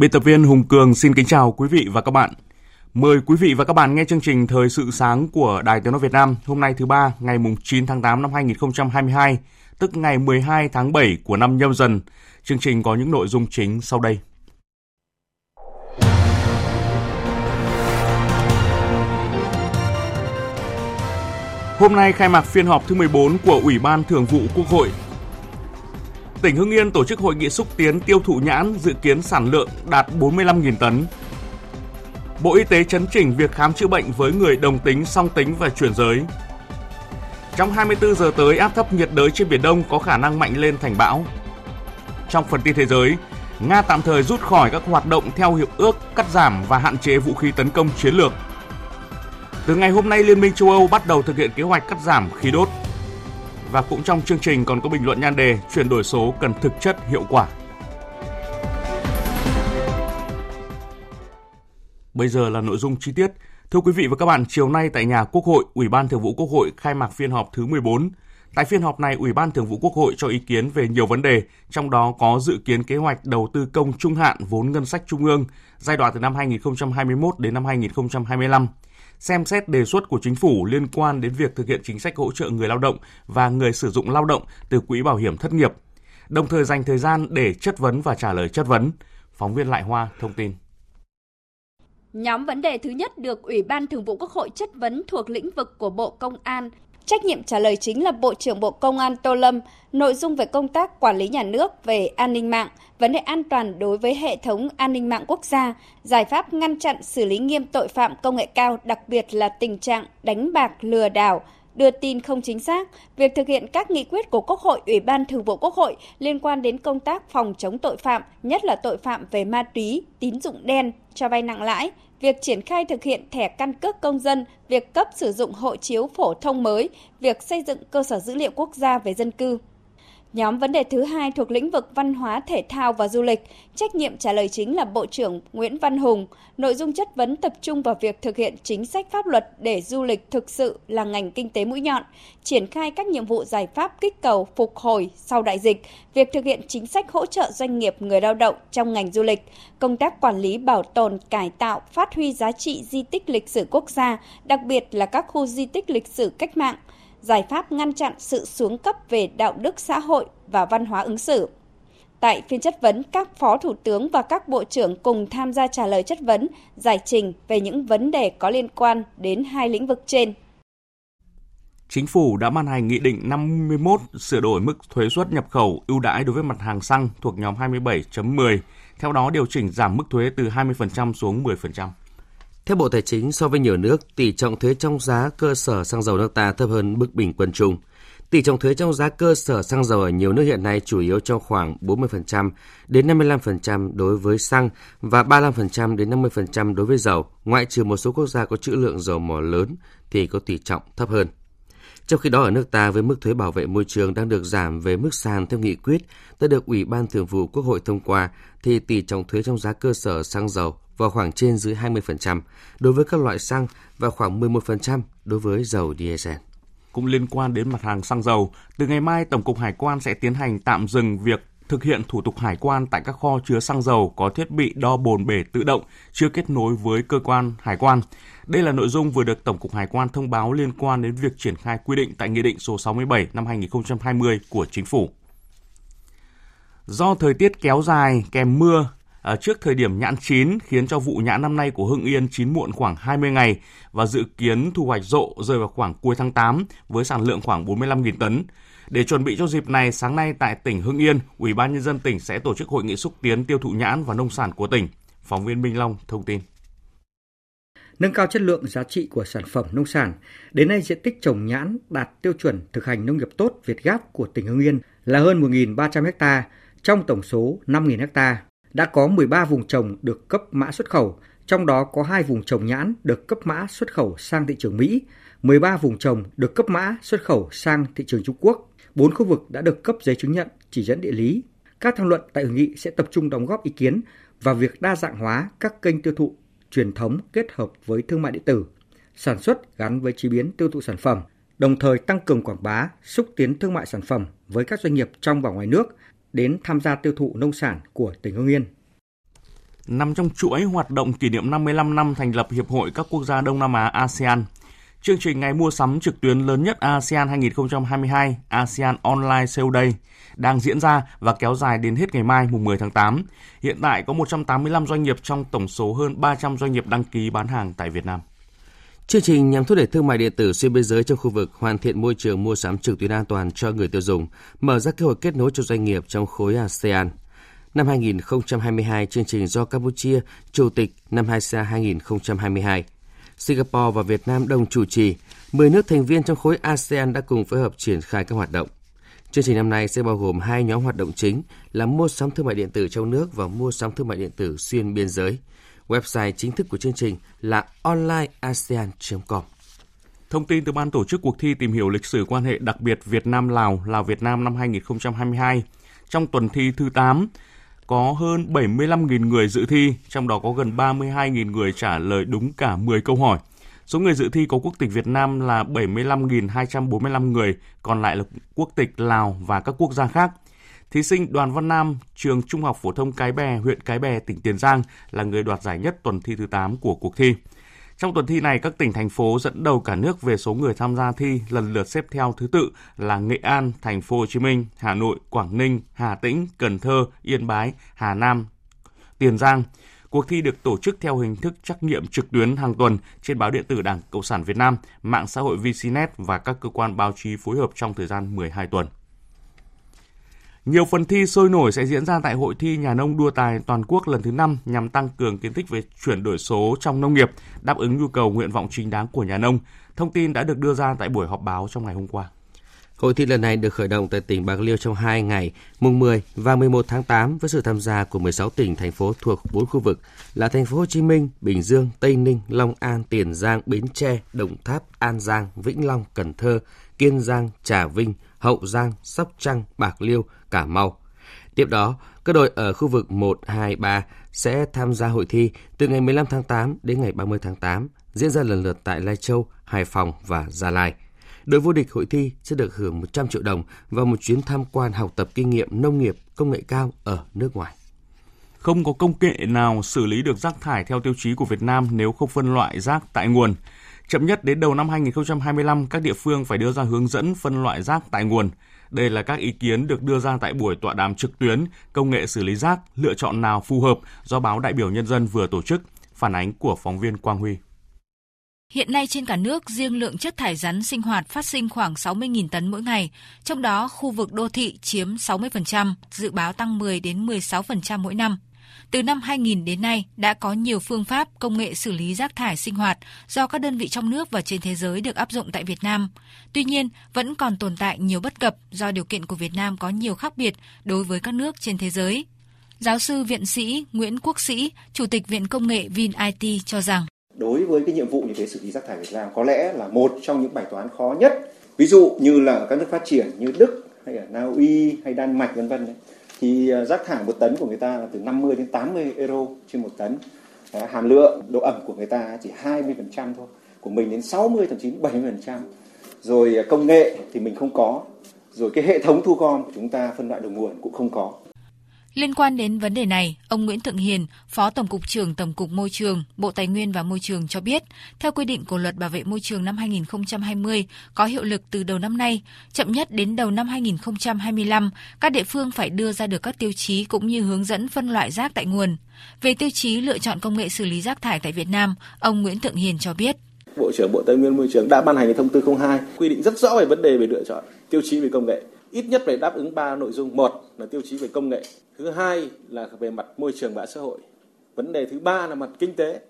Biên tập viên Hùng Cường xin kính chào quý vị và các bạn. Mời quý vị và các bạn nghe chương trình Thời sự sáng của Đài Tiếng nói Việt Nam hôm nay thứ ba ngày 9 tháng 8 năm 2022, tức ngày 12 tháng 7 của năm nhâm dần. Chương trình có những nội dung chính sau đây. Hôm nay khai mạc phiên họp thứ 14 của Ủy ban Thường vụ Quốc hội tỉnh Hưng Yên tổ chức hội nghị xúc tiến tiêu thụ nhãn dự kiến sản lượng đạt 45.000 tấn. Bộ Y tế chấn chỉnh việc khám chữa bệnh với người đồng tính, song tính và chuyển giới. Trong 24 giờ tới, áp thấp nhiệt đới trên Biển Đông có khả năng mạnh lên thành bão. Trong phần tin thế giới, Nga tạm thời rút khỏi các hoạt động theo hiệp ước cắt giảm và hạn chế vũ khí tấn công chiến lược. Từ ngày hôm nay, Liên minh châu Âu bắt đầu thực hiện kế hoạch cắt giảm khí đốt và cũng trong chương trình còn có bình luận nhan đề chuyển đổi số cần thực chất hiệu quả. Bây giờ là nội dung chi tiết. Thưa quý vị và các bạn, chiều nay tại nhà Quốc hội, Ủy ban Thường vụ Quốc hội khai mạc phiên họp thứ 14. Tại phiên họp này, Ủy ban Thường vụ Quốc hội cho ý kiến về nhiều vấn đề, trong đó có dự kiến kế hoạch đầu tư công trung hạn vốn ngân sách trung ương giai đoạn từ năm 2021 đến năm 2025 xem xét đề xuất của chính phủ liên quan đến việc thực hiện chính sách hỗ trợ người lao động và người sử dụng lao động từ quỹ bảo hiểm thất nghiệp, đồng thời dành thời gian để chất vấn và trả lời chất vấn. Phóng viên Lại Hoa thông tin. Nhóm vấn đề thứ nhất được Ủy ban Thường vụ Quốc hội chất vấn thuộc lĩnh vực của Bộ Công an Trách nhiệm trả lời chính là Bộ trưởng Bộ Công an Tô Lâm, nội dung về công tác quản lý nhà nước về an ninh mạng, vấn đề an toàn đối với hệ thống an ninh mạng quốc gia, giải pháp ngăn chặn xử lý nghiêm tội phạm công nghệ cao, đặc biệt là tình trạng đánh bạc lừa đảo, đưa tin không chính xác, việc thực hiện các nghị quyết của Quốc hội, Ủy ban Thường vụ Quốc hội liên quan đến công tác phòng chống tội phạm, nhất là tội phạm về ma túy, tín dụng đen, cho vay nặng lãi, việc triển khai thực hiện thẻ căn cước công dân, việc cấp sử dụng hộ chiếu phổ thông mới, việc xây dựng cơ sở dữ liệu quốc gia về dân cư. Nhóm vấn đề thứ hai thuộc lĩnh vực văn hóa, thể thao và du lịch, trách nhiệm trả lời chính là Bộ trưởng Nguyễn Văn Hùng. Nội dung chất vấn tập trung vào việc thực hiện chính sách pháp luật để du lịch thực sự là ngành kinh tế mũi nhọn, triển khai các nhiệm vụ giải pháp kích cầu phục hồi sau đại dịch, việc thực hiện chính sách hỗ trợ doanh nghiệp người lao động trong ngành du lịch, công tác quản lý bảo tồn, cải tạo, phát huy giá trị di tích lịch sử quốc gia, đặc biệt là các khu di tích lịch sử cách mạng – giải pháp ngăn chặn sự xuống cấp về đạo đức xã hội và văn hóa ứng xử. Tại phiên chất vấn, các phó thủ tướng và các bộ trưởng cùng tham gia trả lời chất vấn, giải trình về những vấn đề có liên quan đến hai lĩnh vực trên. Chính phủ đã ban hành Nghị định 51 sửa đổi mức thuế suất nhập khẩu ưu đãi đối với mặt hàng xăng thuộc nhóm 27.10. Theo đó điều chỉnh giảm mức thuế từ 20% xuống 10%. Theo Bộ Tài chính, so với nhiều nước, tỷ trọng thuế trong giá cơ sở xăng dầu nước ta thấp hơn mức bình quân chung. Tỷ trọng thuế trong giá cơ sở xăng dầu ở nhiều nước hiện nay chủ yếu trong khoảng 40% đến 55% đối với xăng và 35% đến 50% đối với dầu, ngoại trừ một số quốc gia có trữ lượng dầu mỏ lớn thì có tỷ trọng thấp hơn. Trong khi đó ở nước ta với mức thuế bảo vệ môi trường đang được giảm về mức sàn theo nghị quyết đã được Ủy ban Thường vụ Quốc hội thông qua thì tỷ trọng thuế trong giá cơ sở xăng dầu vào khoảng trên dưới 20% đối với các loại xăng và khoảng 11% đối với dầu diesel. Cũng liên quan đến mặt hàng xăng dầu, từ ngày mai Tổng cục Hải quan sẽ tiến hành tạm dừng việc thực hiện thủ tục hải quan tại các kho chứa xăng dầu có thiết bị đo bồn bể tự động chưa kết nối với cơ quan hải quan. Đây là nội dung vừa được Tổng cục Hải quan thông báo liên quan đến việc triển khai quy định tại Nghị định số 67 năm 2020 của Chính phủ. Do thời tiết kéo dài kèm mưa ở trước thời điểm nhãn chín khiến cho vụ nhãn năm nay của Hưng Yên chín muộn khoảng 20 ngày và dự kiến thu hoạch rộ rơi vào khoảng cuối tháng 8 với sản lượng khoảng 45.000 tấn. Để chuẩn bị cho dịp này, sáng nay tại tỉnh Hưng Yên, Ủy ban nhân dân tỉnh sẽ tổ chức hội nghị xúc tiến tiêu thụ nhãn và nông sản của tỉnh. Phóng viên Minh Long thông tin. Nâng cao chất lượng giá trị của sản phẩm nông sản, đến nay diện tích trồng nhãn đạt tiêu chuẩn thực hành nông nghiệp tốt Việt Gáp của tỉnh Hưng Yên là hơn 1.300 ha, trong tổng số 5.000 ha. Đã có 13 vùng trồng được cấp mã xuất khẩu, trong đó có 2 vùng trồng nhãn được cấp mã xuất khẩu sang thị trường Mỹ, 13 vùng trồng được cấp mã xuất khẩu sang thị trường Trung Quốc, 4 khu vực đã được cấp giấy chứng nhận chỉ dẫn địa lý. Các tham luận tại hội nghị sẽ tập trung đóng góp ý kiến vào việc đa dạng hóa các kênh tiêu thụ truyền thống kết hợp với thương mại điện tử, sản xuất gắn với chế biến tiêu thụ sản phẩm, đồng thời tăng cường quảng bá, xúc tiến thương mại sản phẩm với các doanh nghiệp trong và ngoài nước đến tham gia tiêu thụ nông sản của tỉnh Hưng Yên. Nằm trong chuỗi hoạt động kỷ niệm 55 năm thành lập Hiệp hội các quốc gia Đông Nam Á ASEAN, chương trình ngày mua sắm trực tuyến lớn nhất ASEAN 2022 ASEAN Online Sale Day đang diễn ra và kéo dài đến hết ngày mai mùng 10 tháng 8. Hiện tại có 185 doanh nghiệp trong tổng số hơn 300 doanh nghiệp đăng ký bán hàng tại Việt Nam. Chương trình nhằm thúc đẩy thương mại điện tử xuyên biên giới trong khu vực, hoàn thiện môi trường mua sắm trực tuyến an toàn cho người tiêu dùng, mở ra cơ hội kết nối cho doanh nghiệp trong khối ASEAN. Năm 2022, chương trình do Campuchia chủ tịch năm ASEAN 2022. Singapore và Việt Nam đồng chủ trì, 10 nước thành viên trong khối ASEAN đã cùng phối hợp triển khai các hoạt động. Chương trình năm nay sẽ bao gồm hai nhóm hoạt động chính là mua sắm thương mại điện tử trong nước và mua sắm thương mại điện tử xuyên biên giới. Website chính thức của chương trình là onlineasean.com. Thông tin từ ban tổ chức cuộc thi tìm hiểu lịch sử quan hệ đặc biệt Việt Nam Lào Lào Việt Nam năm 2022. Trong tuần thi thứ 8, có hơn 75.000 người dự thi, trong đó có gần 32.000 người trả lời đúng cả 10 câu hỏi. Số người dự thi có quốc tịch Việt Nam là 75.245 người, còn lại là quốc tịch Lào và các quốc gia khác. Thí sinh Đoàn Văn Nam, trường Trung học phổ thông Cái Bè, huyện Cái Bè, tỉnh Tiền Giang là người đoạt giải nhất tuần thi thứ 8 của cuộc thi. Trong tuần thi này, các tỉnh thành phố dẫn đầu cả nước về số người tham gia thi lần lượt xếp theo thứ tự là Nghệ An, Thành phố Hồ Chí Minh, Hà Nội, Quảng Ninh, Hà Tĩnh, Cần Thơ, Yên Bái, Hà Nam, Tiền Giang. Cuộc thi được tổ chức theo hình thức trắc nghiệm trực tuyến hàng tuần trên báo điện tử Đảng Cộng sản Việt Nam, mạng xã hội VCNet và các cơ quan báo chí phối hợp trong thời gian 12 tuần. Nhiều phần thi sôi nổi sẽ diễn ra tại Hội thi Nhà nông đua tài toàn quốc lần thứ 5 nhằm tăng cường kiến thức về chuyển đổi số trong nông nghiệp, đáp ứng nhu cầu nguyện vọng chính đáng của nhà nông. Thông tin đã được đưa ra tại buổi họp báo trong ngày hôm qua. Hội thi lần này được khởi động tại tỉnh Bạc Liêu trong 2 ngày, mùng 10 và 11 tháng 8 với sự tham gia của 16 tỉnh thành phố thuộc 4 khu vực là thành phố Hồ Chí Minh, Bình Dương, Tây Ninh, Long An, Tiền Giang, Bến Tre, Đồng Tháp, An Giang, Vĩnh Long, Cần Thơ, Kiên Giang, Trà Vinh, Hậu Giang, Sóc Trăng, Bạc Liêu, Cà Mau. Tiếp đó, các đội ở khu vực 1, 2, 3 sẽ tham gia hội thi từ ngày 15 tháng 8 đến ngày 30 tháng 8, diễn ra lần lượt tại Lai Châu, Hải Phòng và Gia Lai. Đội vô địch hội thi sẽ được hưởng 100 triệu đồng và một chuyến tham quan học tập kinh nghiệm nông nghiệp công nghệ cao ở nước ngoài. Không có công nghệ nào xử lý được rác thải theo tiêu chí của Việt Nam nếu không phân loại rác tại nguồn. Chậm nhất đến đầu năm 2025, các địa phương phải đưa ra hướng dẫn phân loại rác tại nguồn. Đây là các ý kiến được đưa ra tại buổi tọa đàm trực tuyến công nghệ xử lý rác, lựa chọn nào phù hợp do báo Đại biểu Nhân dân vừa tổ chức. Phản ánh của phóng viên Quang Huy. Hiện nay trên cả nước, riêng lượng chất thải rắn sinh hoạt phát sinh khoảng 60.000 tấn mỗi ngày, trong đó khu vực đô thị chiếm 60%, dự báo tăng 10 đến 16% mỗi năm. Từ năm 2000 đến nay đã có nhiều phương pháp công nghệ xử lý rác thải sinh hoạt do các đơn vị trong nước và trên thế giới được áp dụng tại Việt Nam. Tuy nhiên, vẫn còn tồn tại nhiều bất cập do điều kiện của Việt Nam có nhiều khác biệt đối với các nước trên thế giới. Giáo sư viện sĩ Nguyễn Quốc Sĩ, Chủ tịch Viện Công nghệ VinIT cho rằng đối với cái nhiệm vụ như thế xử lý rác thải Việt Nam có lẽ là một trong những bài toán khó nhất. Ví dụ như là các nước phát triển như Đức hay ở Na Uy hay Đan Mạch vân vân thì à, rác thải một tấn của người ta là từ 50 đến 80 euro trên một tấn. Hàm lượng độ ẩm của người ta chỉ 20% thôi, của mình đến 60 thậm chí 70%. Rồi à, công nghệ thì mình không có, rồi cái hệ thống thu gom của chúng ta phân loại đầu nguồn cũng không có. Liên quan đến vấn đề này, ông Nguyễn Thượng Hiền, Phó Tổng cục trưởng Tổng cục Môi trường, Bộ Tài nguyên và Môi trường cho biết, theo quy định của Luật Bảo vệ môi trường năm 2020 có hiệu lực từ đầu năm nay, chậm nhất đến đầu năm 2025, các địa phương phải đưa ra được các tiêu chí cũng như hướng dẫn phân loại rác tại nguồn. Về tiêu chí lựa chọn công nghệ xử lý rác thải tại Việt Nam, ông Nguyễn Thượng Hiền cho biết. Bộ trưởng Bộ Tài nguyên Môi trường đã ban hành thông tư 02 quy định rất rõ về vấn đề về lựa chọn tiêu chí về công nghệ ít nhất phải đáp ứng ba nội dung. Một là tiêu chí về công nghệ, thứ hai là về mặt môi trường và xã hội. Vấn đề thứ ba là mặt kinh tế.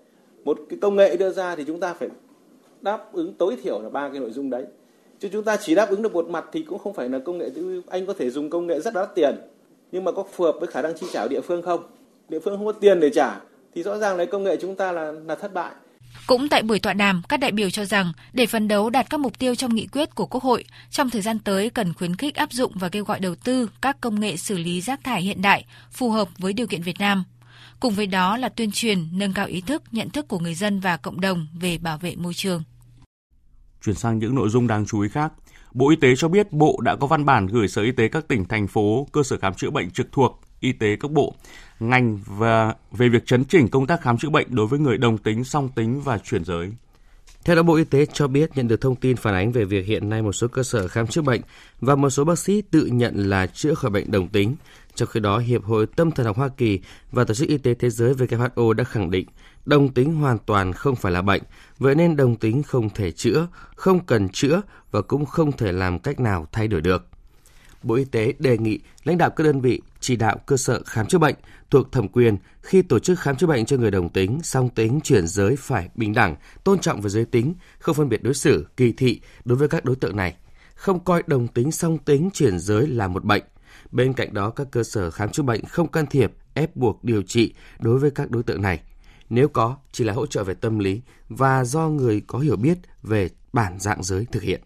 Một cái công nghệ đưa ra thì chúng ta phải đáp ứng tối thiểu là ba cái nội dung đấy. Chứ chúng ta chỉ đáp ứng được một mặt thì cũng không phải là công nghệ anh có thể dùng công nghệ rất đắt tiền nhưng mà có phù hợp với khả năng chi trả của địa phương không? Địa phương không có tiền để trả thì rõ ràng lấy công nghệ chúng ta là là thất bại. Cũng tại buổi tọa đàm, các đại biểu cho rằng để phấn đấu đạt các mục tiêu trong nghị quyết của Quốc hội, trong thời gian tới cần khuyến khích áp dụng và kêu gọi đầu tư các công nghệ xử lý rác thải hiện đại phù hợp với điều kiện Việt Nam. Cùng với đó là tuyên truyền, nâng cao ý thức, nhận thức của người dân và cộng đồng về bảo vệ môi trường. Chuyển sang những nội dung đáng chú ý khác. Bộ Y tế cho biết Bộ đã có văn bản gửi Sở Y tế các tỉnh, thành phố, cơ sở khám chữa bệnh trực thuộc y tế các bộ, ngành và về việc chấn chỉnh công tác khám chữa bệnh đối với người đồng tính, song tính và chuyển giới. Theo đó, Bộ Y tế cho biết nhận được thông tin phản ánh về việc hiện nay một số cơ sở khám chữa bệnh và một số bác sĩ tự nhận là chữa khỏi bệnh đồng tính. Trong khi đó, Hiệp hội Tâm thần học Hoa Kỳ và Tổ chức Y tế Thế giới WHO đã khẳng định đồng tính hoàn toàn không phải là bệnh, vậy nên đồng tính không thể chữa, không cần chữa và cũng không thể làm cách nào thay đổi được. Bộ Y tế đề nghị lãnh đạo các đơn vị chỉ đạo cơ sở khám chữa bệnh thuộc thẩm quyền khi tổ chức khám chữa bệnh cho người đồng tính, song tính, chuyển giới phải bình đẳng, tôn trọng về giới tính, không phân biệt đối xử, kỳ thị đối với các đối tượng này, không coi đồng tính, song tính, chuyển giới là một bệnh. Bên cạnh đó, các cơ sở khám chữa bệnh không can thiệp, ép buộc điều trị đối với các đối tượng này. Nếu có, chỉ là hỗ trợ về tâm lý và do người có hiểu biết về bản dạng giới thực hiện.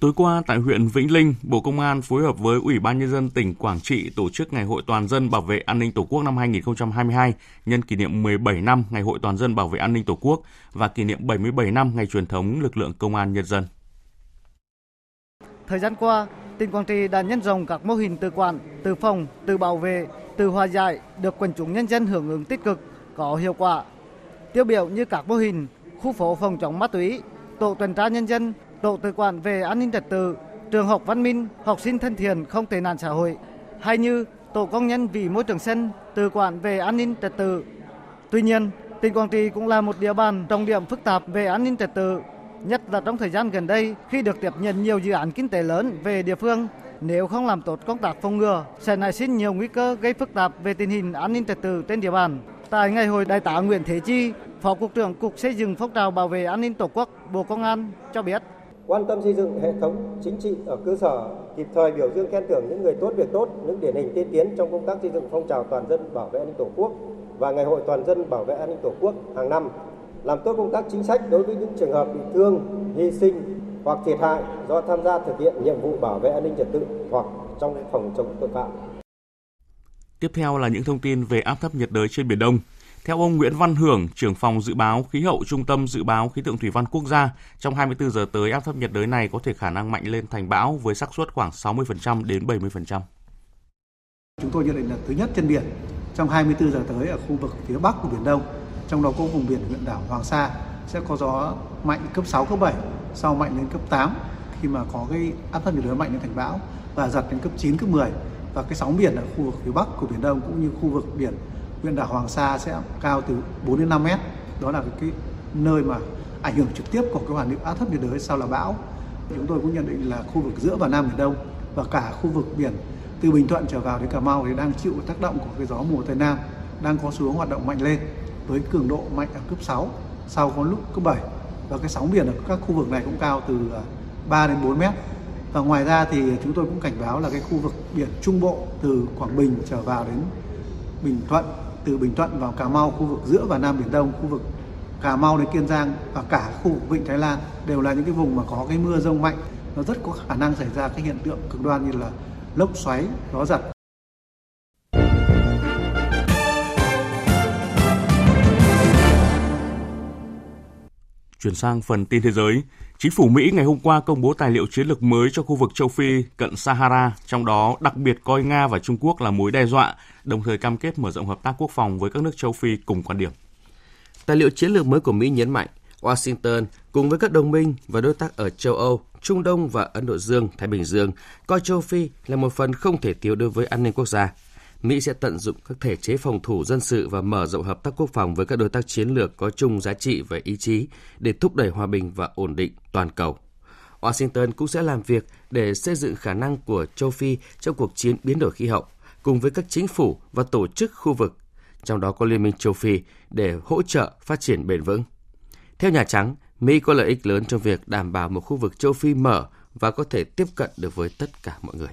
Tối qua tại huyện Vĩnh Linh, Bộ Công an phối hợp với Ủy ban Nhân dân tỉnh Quảng Trị tổ chức Ngày hội Toàn dân bảo vệ an ninh Tổ quốc năm 2022 nhân kỷ niệm 17 năm Ngày hội Toàn dân bảo vệ an ninh Tổ quốc và kỷ niệm 77 năm Ngày truyền thống lực lượng Công an Nhân dân. Thời gian qua, tỉnh Quảng Trị đã nhân rộng các mô hình tự quản, tự phòng, tự bảo vệ, tự hòa giải được quần chúng nhân dân hưởng ứng tích cực, có hiệu quả. Tiêu biểu như các mô hình khu phố phòng chống ma túy, tổ tuần tra nhân dân, tổ tự quản về an ninh trật tự, trường học văn minh, học sinh thân thiện không tệ nạn xã hội, hay như tổ công nhân vì môi trường xanh tự quản về an ninh trật tự. Tuy nhiên, tỉnh Quảng Trị cũng là một địa bàn trọng điểm phức tạp về an ninh trật tự, nhất là trong thời gian gần đây khi được tiếp nhận nhiều dự án kinh tế lớn về địa phương. Nếu không làm tốt công tác phòng ngừa, sẽ nảy sinh nhiều nguy cơ gây phức tạp về tình hình an ninh trật tự trên địa bàn. Tại ngày hội, Đại tá Nguyễn Thế Chi, Phó Cục trưởng Cục Xây dựng phong trào bảo vệ an ninh Tổ quốc, Bộ Công an cho biết quan tâm xây dựng hệ thống chính trị ở cơ sở, kịp thời biểu dương khen thưởng những người tốt việc tốt, những điển hình tiên tiến trong công tác xây dựng phong trào toàn dân bảo vệ an ninh Tổ quốc và Ngày hội toàn dân bảo vệ an ninh Tổ quốc hàng năm, làm tốt công tác chính sách đối với những trường hợp bị thương, hy sinh hoặc thiệt hại do tham gia thực hiện nhiệm vụ bảo vệ an ninh trật tự hoặc trong phòng chống tội phạm. Tiếp theo là những thông tin về áp thấp nhiệt đới trên Biển Đông. Theo ông Nguyễn Văn Hưởng, trưởng phòng dự báo khí hậu Trung tâm Dự báo Khí tượng Thủy văn Quốc gia, trong 24 giờ tới áp thấp nhiệt đới này có thể khả năng mạnh lên thành bão với xác suất khoảng 60% đến 70%. Chúng tôi nhận định là thứ nhất trên biển, trong 24 giờ tới ở khu vực phía bắc của Biển Đông, trong đó có vùng biển huyện đảo Hoàng Sa sẽ có gió mạnh cấp 6, cấp 7, sau mạnh lên cấp 8 khi mà có cái áp thấp nhiệt đới mạnh lên thành bão và giật đến cấp 9, cấp 10 và cái sóng biển ở khu vực phía bắc của Biển Đông cũng như khu vực biển huyện đảo Hoàng Sa sẽ cao từ 4 đến 5 mét. Đó là cái nơi mà ảnh hưởng trực tiếp của cái hoàn lưu áp thấp nhiệt đới sau là bão. Chúng tôi cũng nhận định là khu vực giữa và Nam Biển Đông và cả khu vực biển từ Bình Thuận trở vào đến Cà Mau thì đang chịu tác động của cái gió mùa Tây Nam đang có xu hướng hoạt động mạnh lên với cường độ mạnh ở cấp 6, sau có lúc cấp 7 và cái sóng biển ở các khu vực này cũng cao từ à, 3 đến 4 mét. Và ngoài ra thì chúng tôi cũng cảnh báo là cái khu vực biển Trung Bộ từ Quảng Bình trở vào đến Bình Thuận từ Bình Thuận vào Cà Mau, khu vực giữa và Nam Biển Đông, khu vực Cà Mau đến Kiên Giang và cả khu vực Vịnh Thái Lan đều là những cái vùng mà có cái mưa rông mạnh, nó rất có khả năng xảy ra các hiện tượng cực đoan như là lốc xoáy, gió giật. Chuyển sang phần tin thế giới, chính phủ Mỹ ngày hôm qua công bố tài liệu chiến lược mới cho khu vực châu Phi cận Sahara, trong đó đặc biệt coi Nga và Trung Quốc là mối đe dọa, đồng thời cam kết mở rộng hợp tác quốc phòng với các nước châu Phi cùng quan điểm. Tài liệu chiến lược mới của Mỹ nhấn mạnh Washington cùng với các đồng minh và đối tác ở châu Âu, Trung Đông và Ấn Độ Dương, Thái Bình Dương coi châu Phi là một phần không thể thiếu đối với an ninh quốc gia. Mỹ sẽ tận dụng các thể chế phòng thủ dân sự và mở rộng hợp tác quốc phòng với các đối tác chiến lược có chung giá trị và ý chí để thúc đẩy hòa bình và ổn định toàn cầu. Washington cũng sẽ làm việc để xây dựng khả năng của châu Phi trong cuộc chiến biến đổi khí hậu, cùng với các chính phủ và tổ chức khu vực, trong đó có Liên minh châu Phi, để hỗ trợ phát triển bền vững. Theo Nhà Trắng, Mỹ có lợi ích lớn trong việc đảm bảo một khu vực châu Phi mở và có thể tiếp cận được với tất cả mọi người.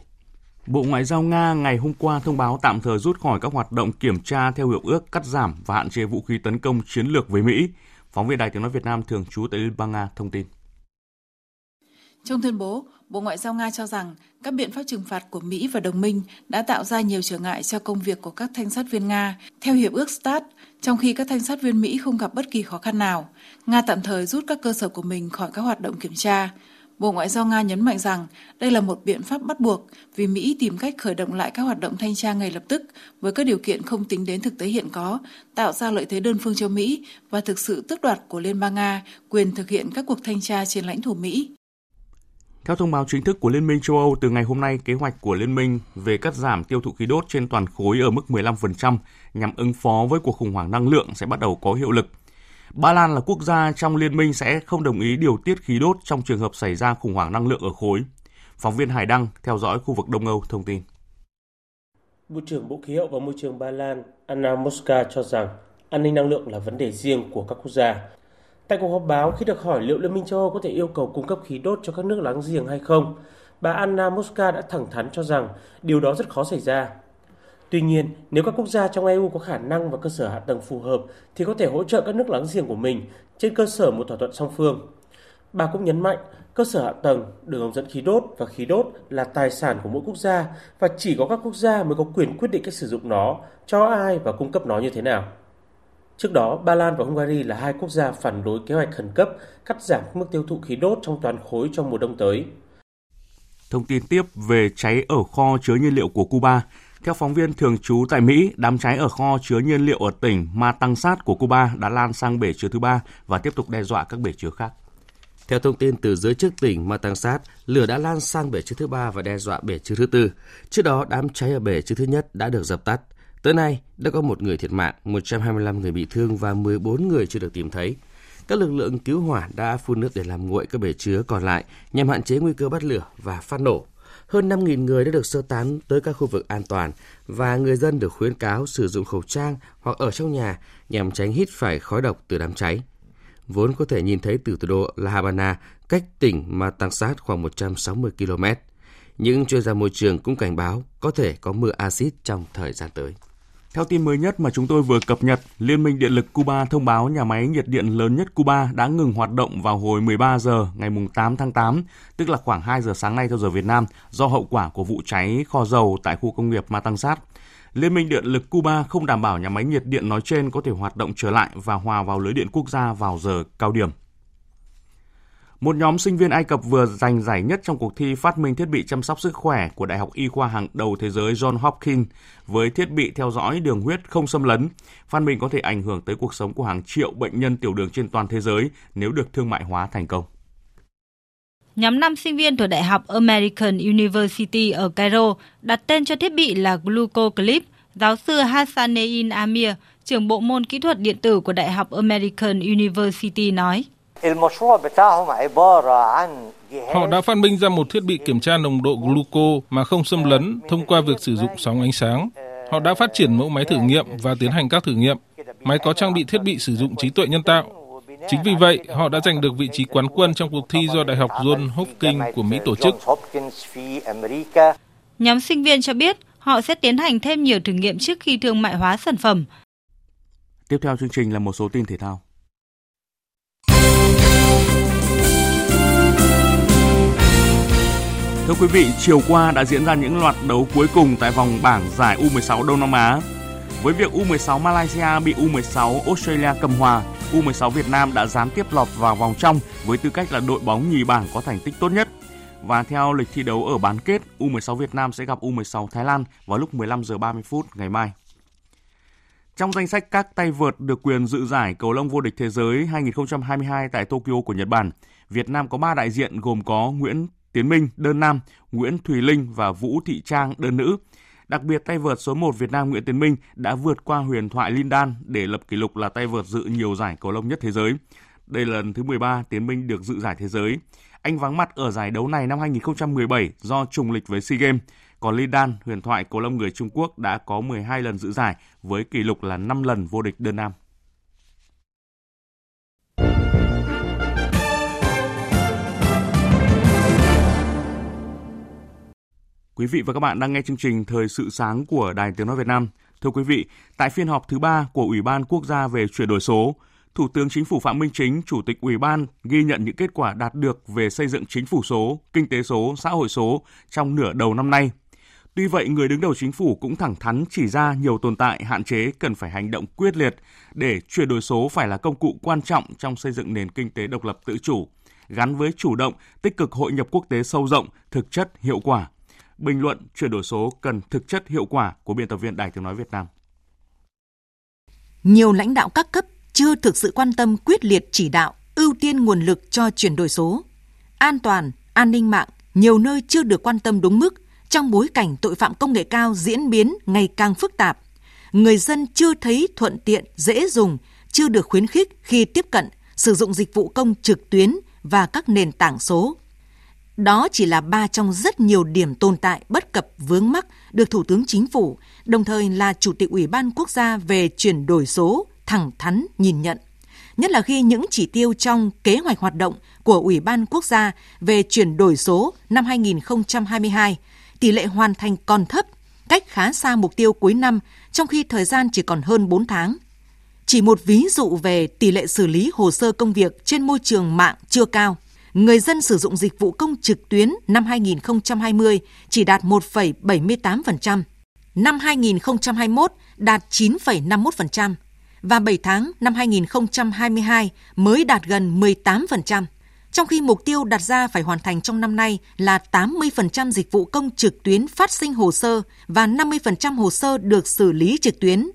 Bộ Ngoại giao Nga ngày hôm qua thông báo tạm thời rút khỏi các hoạt động kiểm tra theo hiệp ước cắt giảm và hạn chế vũ khí tấn công chiến lược với Mỹ. Phóng viên Đài Tiếng Nói Việt Nam thường trú tại Liên bang Nga thông tin. Trong tuyên bố, Bộ Ngoại giao Nga cho rằng các biện pháp trừng phạt của Mỹ và đồng minh đã tạo ra nhiều trở ngại cho công việc của các thanh sát viên Nga theo hiệp ước START, trong khi các thanh sát viên Mỹ không gặp bất kỳ khó khăn nào. Nga tạm thời rút các cơ sở của mình khỏi các hoạt động kiểm tra. Bộ Ngoại giao Nga nhấn mạnh rằng đây là một biện pháp bắt buộc vì Mỹ tìm cách khởi động lại các hoạt động thanh tra ngay lập tức với các điều kiện không tính đến thực tế hiện có, tạo ra lợi thế đơn phương cho Mỹ và thực sự tước đoạt của Liên bang Nga quyền thực hiện các cuộc thanh tra trên lãnh thổ Mỹ. Theo thông báo chính thức của Liên minh châu Âu, từ ngày hôm nay, kế hoạch của Liên minh về cắt giảm tiêu thụ khí đốt trên toàn khối ở mức 15% nhằm ứng phó với cuộc khủng hoảng năng lượng sẽ bắt đầu có hiệu lực. Ba Lan là quốc gia trong liên minh sẽ không đồng ý điều tiết khí đốt trong trường hợp xảy ra khủng hoảng năng lượng ở khối. Phóng viên Hải Đăng theo dõi khu vực Đông Âu thông tin. Bộ trưởng Bộ Khí hậu và Môi trường Ba Lan Anna Moska cho rằng an ninh năng lượng là vấn đề riêng của các quốc gia. Tại cuộc họp báo khi được hỏi liệu Liên minh châu Âu có thể yêu cầu cung cấp khí đốt cho các nước láng giềng hay không, bà Anna Moska đã thẳng thắn cho rằng điều đó rất khó xảy ra Tuy nhiên, nếu các quốc gia trong EU có khả năng và cơ sở hạ tầng phù hợp thì có thể hỗ trợ các nước láng giềng của mình trên cơ sở một thỏa thuận song phương. Bà cũng nhấn mạnh, cơ sở hạ tầng, đường ống dẫn khí đốt và khí đốt là tài sản của mỗi quốc gia và chỉ có các quốc gia mới có quyền quyết định cách sử dụng nó, cho ai và cung cấp nó như thế nào. Trước đó, Ba Lan và Hungary là hai quốc gia phản đối kế hoạch khẩn cấp cắt giảm mức tiêu thụ khí đốt trong toàn khối trong mùa đông tới. Thông tin tiếp về cháy ở kho chứa nhiên liệu của Cuba. Theo phóng viên thường trú tại Mỹ, đám cháy ở kho chứa nhiên liệu ở tỉnh Matangsat của Cuba đã lan sang bể chứa thứ ba và tiếp tục đe dọa các bể chứa khác. Theo thông tin từ giới chức tỉnh Matangsat, lửa đã lan sang bể chứa thứ ba và đe dọa bể chứa thứ tư. Trước đó, đám cháy ở bể chứa thứ nhất đã được dập tắt. Tới nay, đã có một người thiệt mạng, 125 người bị thương và 14 người chưa được tìm thấy. Các lực lượng cứu hỏa đã phun nước để làm nguội các bể chứa còn lại nhằm hạn chế nguy cơ bắt lửa và phát nổ hơn 5.000 người đã được sơ tán tới các khu vực an toàn và người dân được khuyến cáo sử dụng khẩu trang hoặc ở trong nhà nhằm tránh hít phải khói độc từ đám cháy. Vốn có thể nhìn thấy từ thủ đô La Habana, cách tỉnh Matangsat khoảng 160 km. Những chuyên gia môi trường cũng cảnh báo có thể có mưa axit trong thời gian tới. Theo tin mới nhất mà chúng tôi vừa cập nhật, Liên minh Điện lực Cuba thông báo nhà máy nhiệt điện lớn nhất Cuba đã ngừng hoạt động vào hồi 13 giờ ngày 8 tháng 8, tức là khoảng 2 giờ sáng nay theo giờ Việt Nam, do hậu quả của vụ cháy kho dầu tại khu công nghiệp Matangsat. Liên minh Điện lực Cuba không đảm bảo nhà máy nhiệt điện nói trên có thể hoạt động trở lại và hòa vào lưới điện quốc gia vào giờ cao điểm. Một nhóm sinh viên Ai Cập vừa giành giải nhất trong cuộc thi phát minh thiết bị chăm sóc sức khỏe của Đại học Y khoa hàng đầu thế giới John Hopkins với thiết bị theo dõi đường huyết không xâm lấn. Phát minh có thể ảnh hưởng tới cuộc sống của hàng triệu bệnh nhân tiểu đường trên toàn thế giới nếu được thương mại hóa thành công. Nhóm 5 sinh viên thuộc Đại học American University ở Cairo đặt tên cho thiết bị là GlucoClip. Giáo sư Hassanein Amir, trưởng bộ môn kỹ thuật điện tử của Đại học American University nói. Họ đã phát minh ra một thiết bị kiểm tra nồng độ gluco mà không xâm lấn thông qua việc sử dụng sóng ánh sáng. Họ đã phát triển mẫu máy thử nghiệm và tiến hành các thử nghiệm. Máy có trang bị thiết bị sử dụng trí tuệ nhân tạo. Chính vì vậy, họ đã giành được vị trí quán quân trong cuộc thi do Đại học John Hopkins của Mỹ tổ chức. Nhóm sinh viên cho biết họ sẽ tiến hành thêm nhiều thử nghiệm trước khi thương mại hóa sản phẩm. Tiếp theo chương trình là một số tin thể thao. Thưa quý vị, chiều qua đã diễn ra những loạt đấu cuối cùng tại vòng bảng giải U16 Đông Nam Á. Với việc U16 Malaysia bị U16 Australia cầm hòa, U16 Việt Nam đã gián tiếp lọt vào vòng trong với tư cách là đội bóng nhì bảng có thành tích tốt nhất. Và theo lịch thi đấu ở bán kết, U16 Việt Nam sẽ gặp U16 Thái Lan vào lúc 15 giờ 30 phút ngày mai. Trong danh sách các tay vợt được quyền dự giải cầu lông vô địch thế giới 2022 tại Tokyo của Nhật Bản, Việt Nam có 3 đại diện gồm có Nguyễn Tiến Minh đơn nam, Nguyễn Thùy Linh và Vũ Thị Trang đơn nữ. Đặc biệt tay vợt số 1 Việt Nam Nguyễn Tiến Minh đã vượt qua huyền thoại Lindan để lập kỷ lục là tay vợt dự nhiều giải cầu lông nhất thế giới. Đây là lần thứ 13 Tiến Minh được dự giải thế giới. Anh vắng mặt ở giải đấu này năm 2017 do trùng lịch với SEA Games. Còn Ly Dan, huyền thoại cầu lông người Trung Quốc đã có 12 lần giữ giải với kỷ lục là 5 lần vô địch đơn nam. Quý vị và các bạn đang nghe chương trình Thời sự sáng của Đài Tiếng Nói Việt Nam. Thưa quý vị, tại phiên họp thứ ba của Ủy ban Quốc gia về chuyển đổi số, Thủ tướng Chính phủ Phạm Minh Chính, Chủ tịch Ủy ban ghi nhận những kết quả đạt được về xây dựng chính phủ số, kinh tế số, xã hội số trong nửa đầu năm nay. Tuy vậy, người đứng đầu chính phủ cũng thẳng thắn chỉ ra nhiều tồn tại, hạn chế cần phải hành động quyết liệt để chuyển đổi số phải là công cụ quan trọng trong xây dựng nền kinh tế độc lập tự chủ, gắn với chủ động, tích cực hội nhập quốc tế sâu rộng, thực chất, hiệu quả. Bình luận chuyển đổi số cần thực chất hiệu quả của biên tập viên Đài Tiếng Nói Việt Nam. Nhiều lãnh đạo các cấp chưa thực sự quan tâm quyết liệt chỉ đạo, ưu tiên nguồn lực cho chuyển đổi số. An toàn, an ninh mạng nhiều nơi chưa được quan tâm đúng mức trong bối cảnh tội phạm công nghệ cao diễn biến ngày càng phức tạp. Người dân chưa thấy thuận tiện, dễ dùng, chưa được khuyến khích khi tiếp cận sử dụng dịch vụ công trực tuyến và các nền tảng số. Đó chỉ là ba trong rất nhiều điểm tồn tại bất cập vướng mắc được Thủ tướng Chính phủ, đồng thời là Chủ tịch Ủy ban Quốc gia về chuyển đổi số thẳng thắn nhìn nhận. Nhất là khi những chỉ tiêu trong kế hoạch hoạt động của Ủy ban Quốc gia về chuyển đổi số năm 2022, tỷ lệ hoàn thành còn thấp, cách khá xa mục tiêu cuối năm trong khi thời gian chỉ còn hơn 4 tháng. Chỉ một ví dụ về tỷ lệ xử lý hồ sơ công việc trên môi trường mạng chưa cao. Người dân sử dụng dịch vụ công trực tuyến năm 2020 chỉ đạt 1,78%, năm 2021 đạt 9,51%, và 7 tháng năm 2022 mới đạt gần 18%, trong khi mục tiêu đặt ra phải hoàn thành trong năm nay là 80% dịch vụ công trực tuyến phát sinh hồ sơ và 50% hồ sơ được xử lý trực tuyến.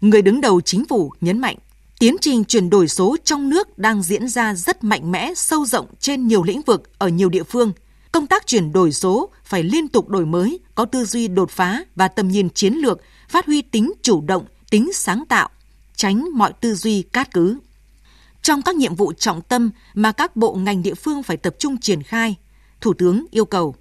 Người đứng đầu chính phủ nhấn mạnh, tiến trình chuyển đổi số trong nước đang diễn ra rất mạnh mẽ, sâu rộng trên nhiều lĩnh vực ở nhiều địa phương. Công tác chuyển đổi số phải liên tục đổi mới, có tư duy đột phá và tầm nhìn chiến lược, phát huy tính chủ động, tính sáng tạo, tránh mọi tư duy cát cứ. Trong các nhiệm vụ trọng tâm mà các bộ ngành địa phương phải tập trung triển khai, Thủ tướng yêu cầu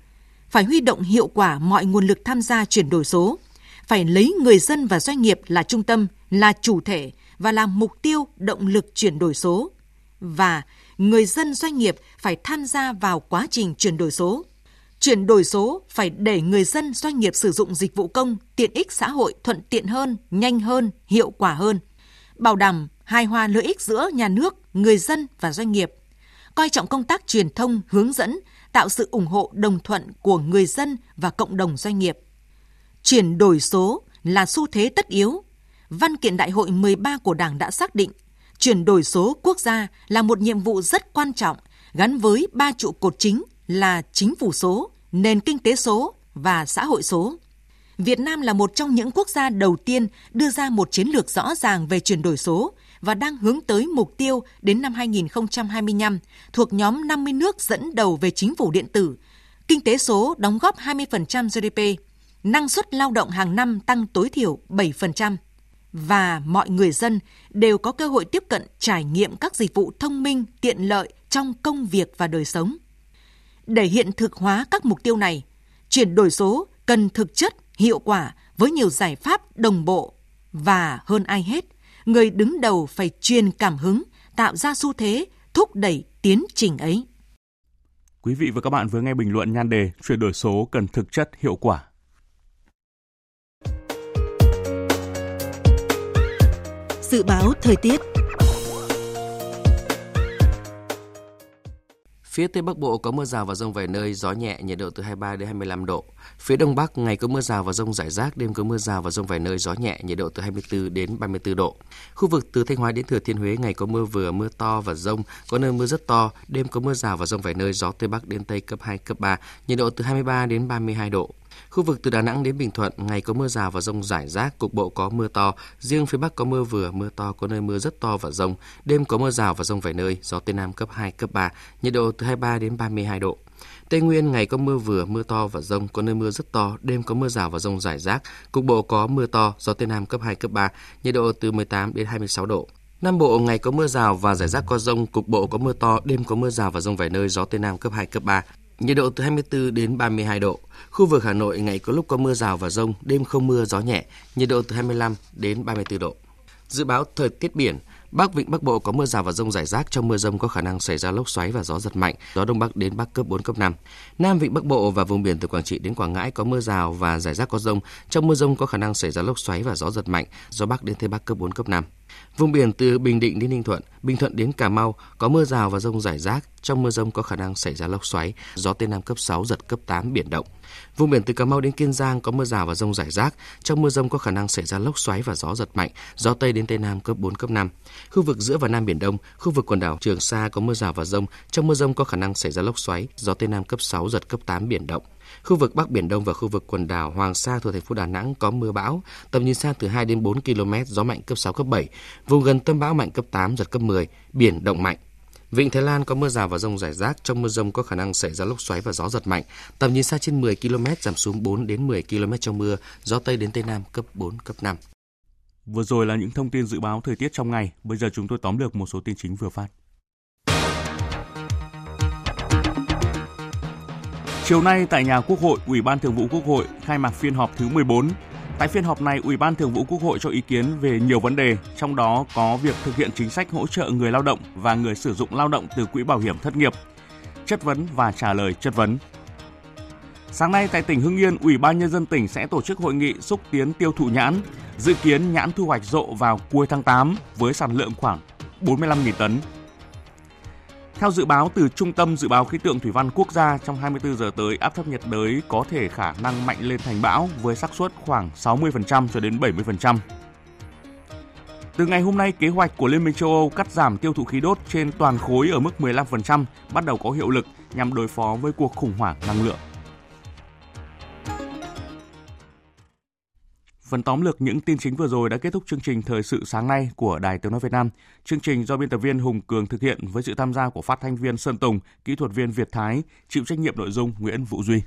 phải huy động hiệu quả mọi nguồn lực tham gia chuyển đổi số, phải lấy người dân và doanh nghiệp là trung tâm, là chủ thể và là mục tiêu động lực chuyển đổi số. Và người dân doanh nghiệp phải tham gia vào quá trình chuyển đổi số. Chuyển đổi số phải để người dân doanh nghiệp sử dụng dịch vụ công, tiện ích xã hội thuận tiện hơn, nhanh hơn, hiệu quả hơn – bảo đảm hài hòa lợi ích giữa nhà nước, người dân và doanh nghiệp, coi trọng công tác truyền thông, hướng dẫn, tạo sự ủng hộ đồng thuận của người dân và cộng đồng doanh nghiệp. Chuyển đổi số là xu thế tất yếu. Văn kiện Đại hội 13 của Đảng đã xác định chuyển đổi số quốc gia là một nhiệm vụ rất quan trọng gắn với ba trụ cột chính là chính phủ số, nền kinh tế số và xã hội số. Việt Nam là một trong những quốc gia đầu tiên đưa ra một chiến lược rõ ràng về chuyển đổi số và đang hướng tới mục tiêu đến năm 2025 thuộc nhóm 50 nước dẫn đầu về chính phủ điện tử. Kinh tế số đóng góp 20% GDP, năng suất lao động hàng năm tăng tối thiểu 7% và mọi người dân đều có cơ hội tiếp cận trải nghiệm các dịch vụ thông minh tiện lợi trong công việc và đời sống. Để hiện thực hóa các mục tiêu này, chuyển đổi số cần thực chất hiệu quả với nhiều giải pháp đồng bộ và hơn ai hết, người đứng đầu phải truyền cảm hứng, tạo ra xu thế, thúc đẩy tiến trình ấy. Quý vị và các bạn vừa nghe bình luận nhan đề chuyển đổi số cần thực chất hiệu quả. Dự báo thời tiết Phía Tây Bắc Bộ có mưa rào và rông vài nơi, gió nhẹ, nhiệt độ từ 23 đến 25 độ. Phía Đông Bắc ngày có mưa rào và rông rải rác, đêm có mưa rào và rông vài nơi, gió nhẹ, nhiệt độ từ 24 đến 34 độ. Khu vực từ Thanh Hóa đến Thừa Thiên Huế ngày có mưa vừa, mưa to và rông, có nơi mưa rất to, đêm có mưa rào và rông vài nơi, gió Tây Bắc đến Tây cấp 2, cấp 3, nhiệt độ từ 23 đến 32 độ. Khu vực từ Đà Nẵng đến Bình Thuận, ngày có mưa rào và rông rải rác, cục bộ có mưa to. Riêng phía Bắc có mưa vừa, mưa to, có nơi mưa rất to và rông. Đêm có mưa rào và rông vài nơi, gió Tây Nam cấp 2, cấp 3, nhiệt độ từ 23 đến 32 độ. Tây Nguyên ngày có mưa vừa, mưa to và rông, có nơi mưa rất to, đêm có mưa rào và rông rải rác, cục bộ có mưa to, gió Tây Nam cấp 2, cấp 3, nhiệt độ từ 18 đến 26 độ. Nam Bộ ngày có mưa rào và rải rác có rông, cục bộ có mưa to, đêm có mưa rào và rông vài nơi, gió Tây Nam cấp 2, cấp 3. Nhiệt độ từ 24 đến 32 độ. Khu vực Hà Nội ngày có lúc có mưa rào và rông, đêm không mưa, gió nhẹ, nhiệt độ từ 25 đến 34 độ. Dự báo thời tiết biển, Bắc Vịnh Bắc Bộ có mưa rào và rông rải rác, trong mưa rông có khả năng xảy ra lốc xoáy và gió giật mạnh, gió đông bắc đến bắc cấp 4 cấp 5. Nam Vịnh Bắc Bộ và vùng biển từ Quảng Trị đến Quảng Ngãi có mưa rào và rải rác có rông, trong mưa rông có khả năng xảy ra lốc xoáy và gió giật mạnh, gió bắc đến tây bắc cấp 4 cấp 5. Vùng biển từ Bình Định đến Ninh Thuận, Bình Thuận đến Cà Mau có mưa rào và rông rải rác, trong mưa rông có khả năng xảy ra lốc xoáy, gió tây nam cấp 6 giật cấp 8 biển động. Vùng biển từ Cà Mau đến Kiên Giang có mưa rào và rông rải rác, trong mưa rông có khả năng xảy ra lốc xoáy và gió giật mạnh, gió tây đến tây nam cấp 4 cấp 5. Khu vực giữa và nam biển Đông, khu vực quần đảo Trường Sa có mưa rào và rông, trong mưa rông có khả năng xảy ra lốc xoáy, gió tây nam cấp 6 giật cấp 8 biển động. Khu vực Bắc Biển Đông và khu vực quần đảo Hoàng Sa thuộc thành phố Đà Nẵng có mưa bão, tầm nhìn xa từ 2 đến 4 km, gió mạnh cấp 6, cấp 7. Vùng gần tâm bão mạnh cấp 8, giật cấp 10, biển động mạnh. Vịnh Thái Lan có mưa rào và rông rải rác, trong mưa rông có khả năng xảy ra lốc xoáy và gió giật mạnh. Tầm nhìn xa trên 10 km giảm xuống 4 đến 10 km trong mưa, gió tây đến tây nam cấp 4 cấp 5. Vừa rồi là những thông tin dự báo thời tiết trong ngày, bây giờ chúng tôi tóm lược một số tin chính vừa phát. Chiều nay tại nhà Quốc hội, Ủy ban Thường vụ Quốc hội khai mạc phiên họp thứ 14. Tại phiên họp này, Ủy ban Thường vụ Quốc hội cho ý kiến về nhiều vấn đề, trong đó có việc thực hiện chính sách hỗ trợ người lao động và người sử dụng lao động từ quỹ bảo hiểm thất nghiệp, chất vấn và trả lời chất vấn. Sáng nay tại tỉnh Hưng Yên, Ủy ban nhân dân tỉnh sẽ tổ chức hội nghị xúc tiến tiêu thụ nhãn, dự kiến nhãn thu hoạch rộ vào cuối tháng 8 với sản lượng khoảng 45.000 tấn. Theo dự báo từ Trung tâm Dự báo Khí tượng Thủy văn Quốc gia, trong 24 giờ tới, áp thấp nhiệt đới có thể khả năng mạnh lên thành bão với xác suất khoảng 60% cho đến 70%. Từ ngày hôm nay, kế hoạch của Liên minh châu Âu cắt giảm tiêu thụ khí đốt trên toàn khối ở mức 15% bắt đầu có hiệu lực nhằm đối phó với cuộc khủng hoảng năng lượng. Phần tóm lược những tin chính vừa rồi đã kết thúc chương trình Thời sự sáng nay của Đài Tiếng Nói Việt Nam. Chương trình do biên tập viên Hùng Cường thực hiện với sự tham gia của phát thanh viên Sơn Tùng, kỹ thuật viên Việt Thái, chịu trách nhiệm nội dung Nguyễn Vũ Duy.